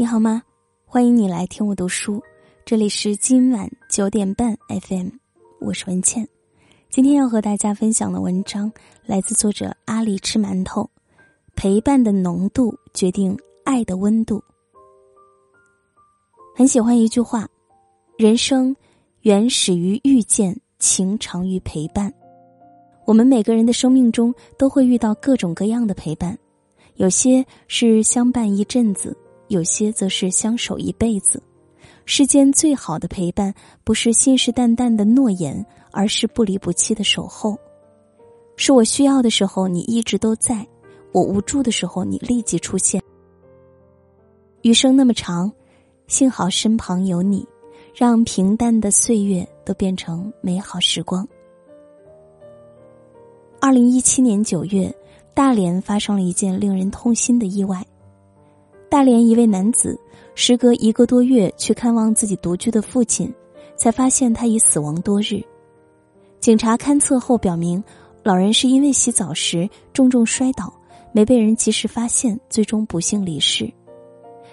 你好吗？欢迎你来听我读书，这里是今晚九点半 FM，我是文倩。今天要和大家分享的文章来自作者阿里吃馒头。陪伴的浓度决定爱的温度。很喜欢一句话：人生原始于遇见，情长于陪伴。我们每个人的生命中都会遇到各种各样的陪伴，有些是相伴一阵子。有些则是相守一辈子。世间最好的陪伴，不是信誓旦旦的诺言，而是不离不弃的守候。是我需要的时候，你一直都在；我无助的时候，你立即出现。余生那么长，幸好身旁有你，让平淡的岁月都变成美好时光。二零一七年九月，大连发生了一件令人痛心的意外。大连一位男子，时隔一个多月去看望自己独居的父亲，才发现他已死亡多日。警察勘测后表明，老人是因为洗澡时重重摔倒，没被人及时发现，最终不幸离世。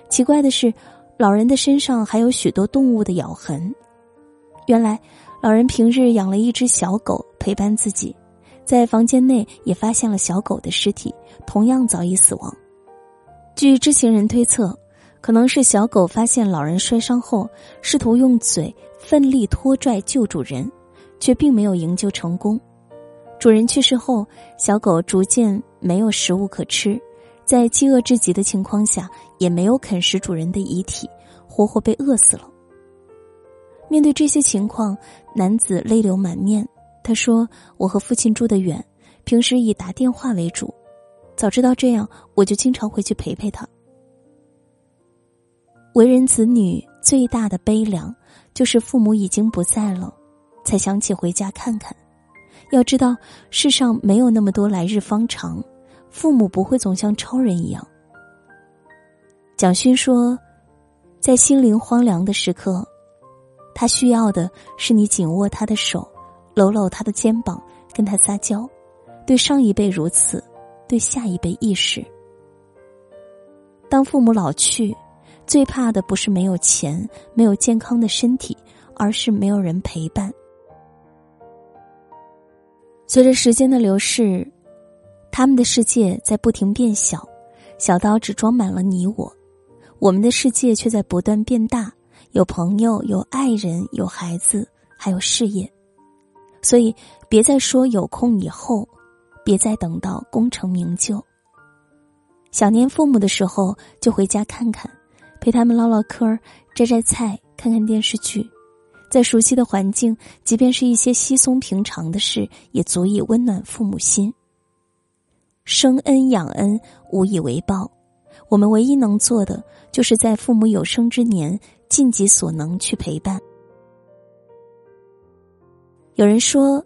奇怪的是，老人的身上还有许多动物的咬痕。原来，老人平日养了一只小狗陪伴自己，在房间内也发现了小狗的尸体，同样早已死亡。据知情人推测，可能是小狗发现老人摔伤后，试图用嘴奋力拖拽救主人，却并没有营救成功。主人去世后，小狗逐渐没有食物可吃，在饥饿至极的情况下，也没有啃食主人的遗体，活活被饿死了。面对这些情况，男子泪流满面。他说：“我和父亲住得远，平时以打电话为主。”早知道这样，我就经常回去陪陪他。为人子女最大的悲凉，就是父母已经不在了，才想起回家看看。要知道，世上没有那么多来日方长，父母不会总像超人一样。蒋勋说，在心灵荒凉的时刻，他需要的是你紧握他的手，搂搂他的肩膀，跟他撒娇。对上一辈如此。对下一辈意识，当父母老去，最怕的不是没有钱、没有健康的身体，而是没有人陪伴。随着时间的流逝，他们的世界在不停变小，小到只装满了你我；我们的世界却在不断变大，有朋友，有爱人，有孩子，还有事业。所以，别再说有空以后。别再等到功成名就。想念父母的时候，就回家看看，陪他们唠唠嗑摘摘菜，看看电视剧，在熟悉的环境，即便是一些稀松平常的事，也足以温暖父母心。生恩养恩，无以为报，我们唯一能做的，就是在父母有生之年，尽己所能去陪伴。有人说。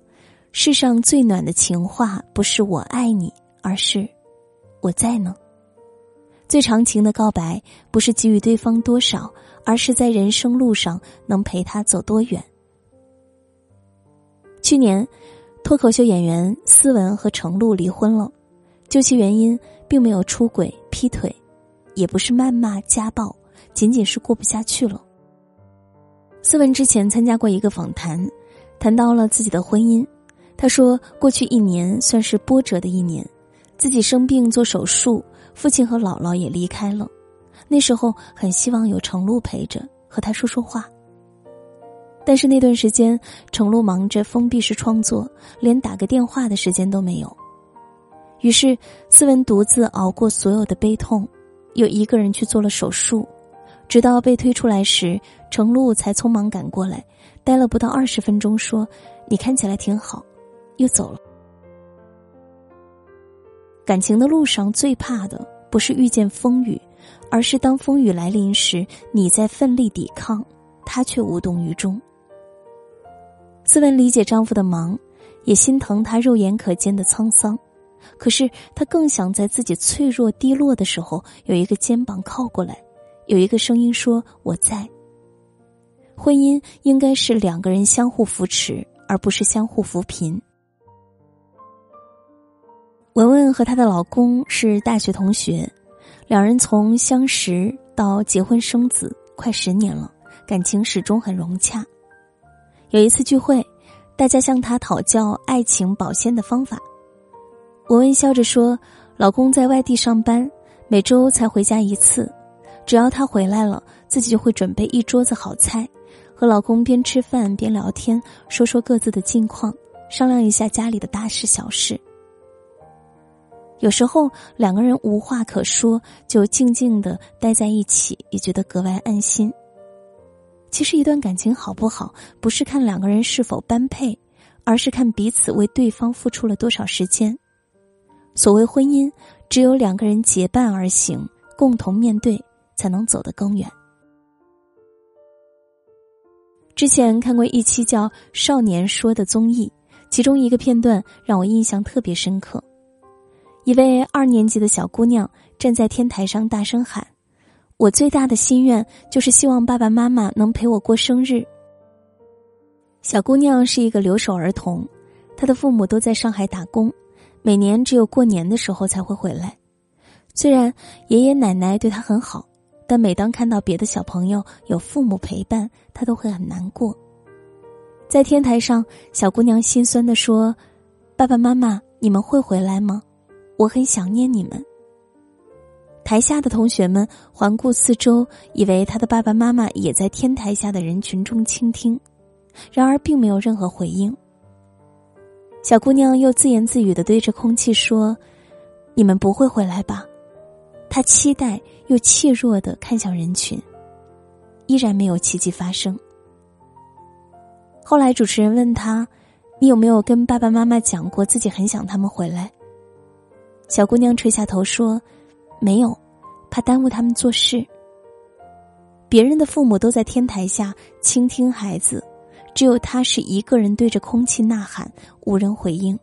世上最暖的情话，不是我爱你，而是我在呢。最长情的告白，不是给予对方多少，而是在人生路上能陪他走多远。去年，脱口秀演员思文和程璐离婚了，究其原因，并没有出轨、劈腿，也不是谩骂、家暴，仅仅是过不下去了。思文之前参加过一个访谈，谈到了自己的婚姻。他说：“过去一年算是波折的一年，自己生病做手术，父亲和姥姥也离开了。那时候很希望有程璐陪着，和他说说话。但是那段时间，程璐忙着封闭式创作，连打个电话的时间都没有。于是，思文独自熬过所有的悲痛，又一个人去做了手术。直到被推出来时，程璐才匆忙赶过来，待了不到二十分钟，说：‘你看起来挺好。’”又走了。感情的路上最怕的不是遇见风雨，而是当风雨来临时，你在奋力抵抗，他却无动于衷。斯文理解丈夫的忙，也心疼他肉眼可见的沧桑，可是他更想在自己脆弱低落的时候，有一个肩膀靠过来，有一个声音说我在。婚姻应该是两个人相互扶持，而不是相互扶贫。文文和她的老公是大学同学，两人从相识到结婚生子快十年了，感情始终很融洽。有一次聚会，大家向她讨教爱情保鲜的方法。文文笑着说：“老公在外地上班，每周才回家一次，只要他回来了，自己就会准备一桌子好菜，和老公边吃饭边聊天，说说各自的近况，商量一下家里的大事小事。”有时候两个人无话可说，就静静的待在一起，也觉得格外安心。其实，一段感情好不好，不是看两个人是否般配，而是看彼此为对方付出了多少时间。所谓婚姻，只有两个人结伴而行，共同面对，才能走得更远。之前看过一期叫《少年说》的综艺，其中一个片段让我印象特别深刻。一位二年级的小姑娘站在天台上大声喊：“我最大的心愿就是希望爸爸妈妈能陪我过生日。”小姑娘是一个留守儿童，她的父母都在上海打工，每年只有过年的时候才会回来。虽然爷爷奶奶对她很好，但每当看到别的小朋友有父母陪伴，她都会很难过。在天台上，小姑娘心酸的说：“爸爸妈妈，你们会回来吗？”我很想念你们。台下的同学们环顾四周，以为他的爸爸妈妈也在天台下的人群中倾听，然而并没有任何回应。小姑娘又自言自语的对着空气说：“你们不会回来吧？”她期待又怯弱的看向人群，依然没有奇迹发生。后来主持人问他：“你有没有跟爸爸妈妈讲过自己很想他们回来？”小姑娘垂下头说：“没有，怕耽误他们做事。别人的父母都在天台下倾听孩子，只有她是一个人对着空气呐喊，无人回应。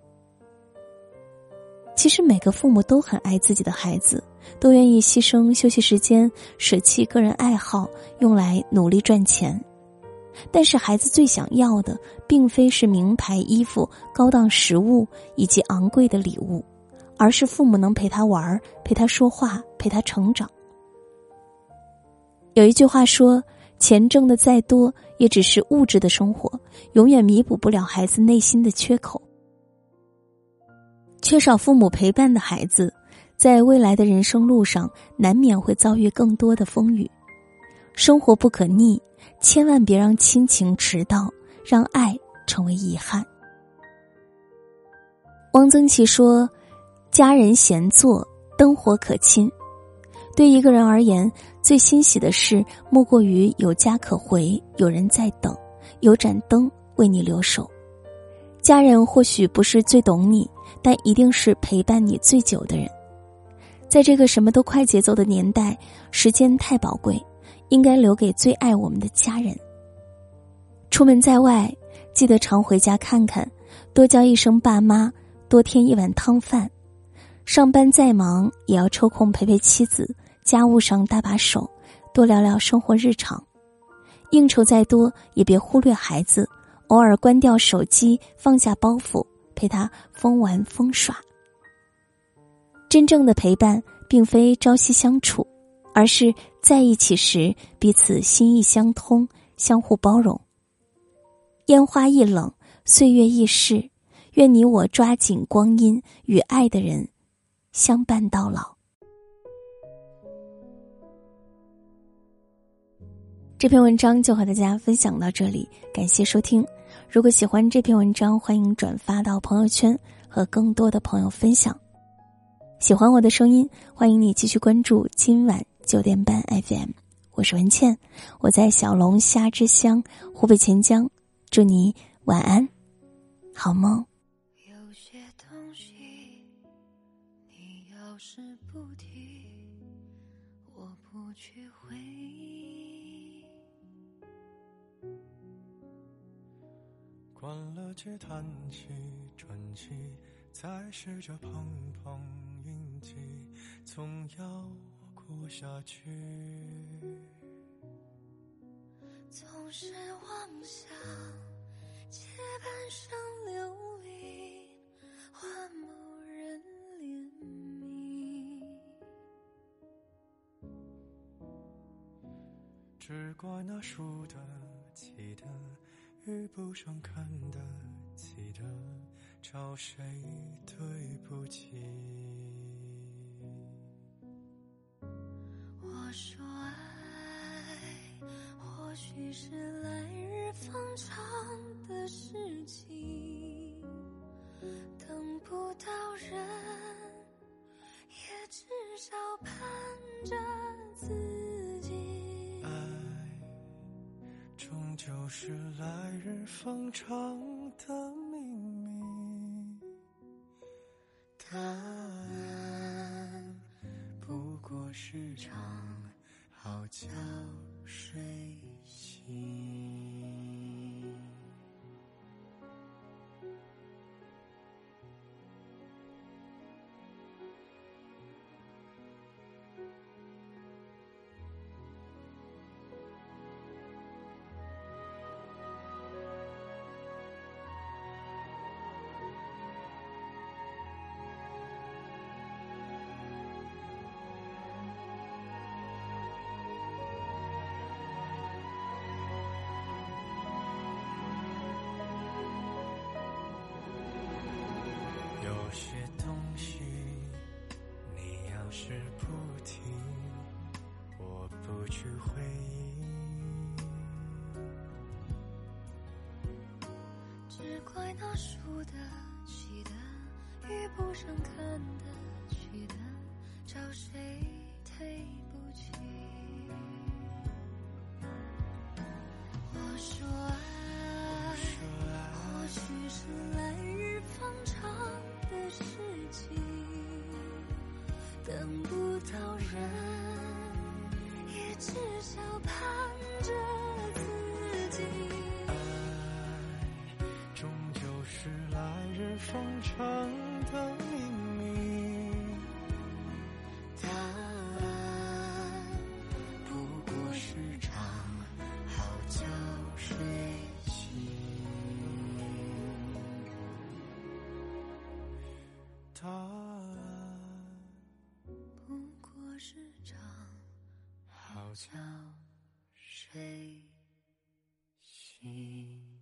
其实每个父母都很爱自己的孩子，都愿意牺牲休息时间，舍弃个人爱好，用来努力赚钱。但是孩子最想要的，并非是名牌衣服、高档食物以及昂贵的礼物。”而是父母能陪他玩儿陪他说话，陪他成长。有一句话说：“钱挣的再多，也只是物质的生活，永远弥补不了孩子内心的缺口。”缺少父母陪伴的孩子，在未来的人生路上，难免会遭遇更多的风雨。生活不可逆，千万别让亲情迟到，让爱成为遗憾。汪曾祺说。家人闲坐，灯火可亲。对一个人而言，最欣喜的事莫过于有家可回，有人在等，有盏灯为你留守。家人或许不是最懂你，但一定是陪伴你最久的人。在这个什么都快节奏的年代，时间太宝贵，应该留给最爱我们的家人。出门在外，记得常回家看看，多叫一声爸妈，多添一碗汤饭。上班再忙，也要抽空陪陪妻子，家务上搭把手，多聊聊生活日常。应酬再多，也别忽略孩子，偶尔关掉手机，放下包袱，陪他疯玩疯耍。真正的陪伴，并非朝夕相处，而是在一起时彼此心意相通，相互包容。烟花易冷，岁月易逝，愿你我抓紧光阴，与爱的人。相伴到老。这篇文章就和大家分享到这里，感谢收听。如果喜欢这篇文章，欢迎转发到朋友圈和更多的朋友分享。喜欢我的声音，欢迎你继续关注今晚九点半 FM。我是文倩，我在小龙虾之乡湖北潜江，祝你晚安，好梦。关了机，叹气，传奇，再试着碰碰运气，总要过下去。总是妄想借半生流离换某人怜悯。只怪那输得起的遇不上看得起的，找谁对不起？我说爱，或许是来日方长的事情，等不到人，也至少盼着就是来日方长只怪那输得起的，遇不上看得起的，找谁推？是场好觉睡醒。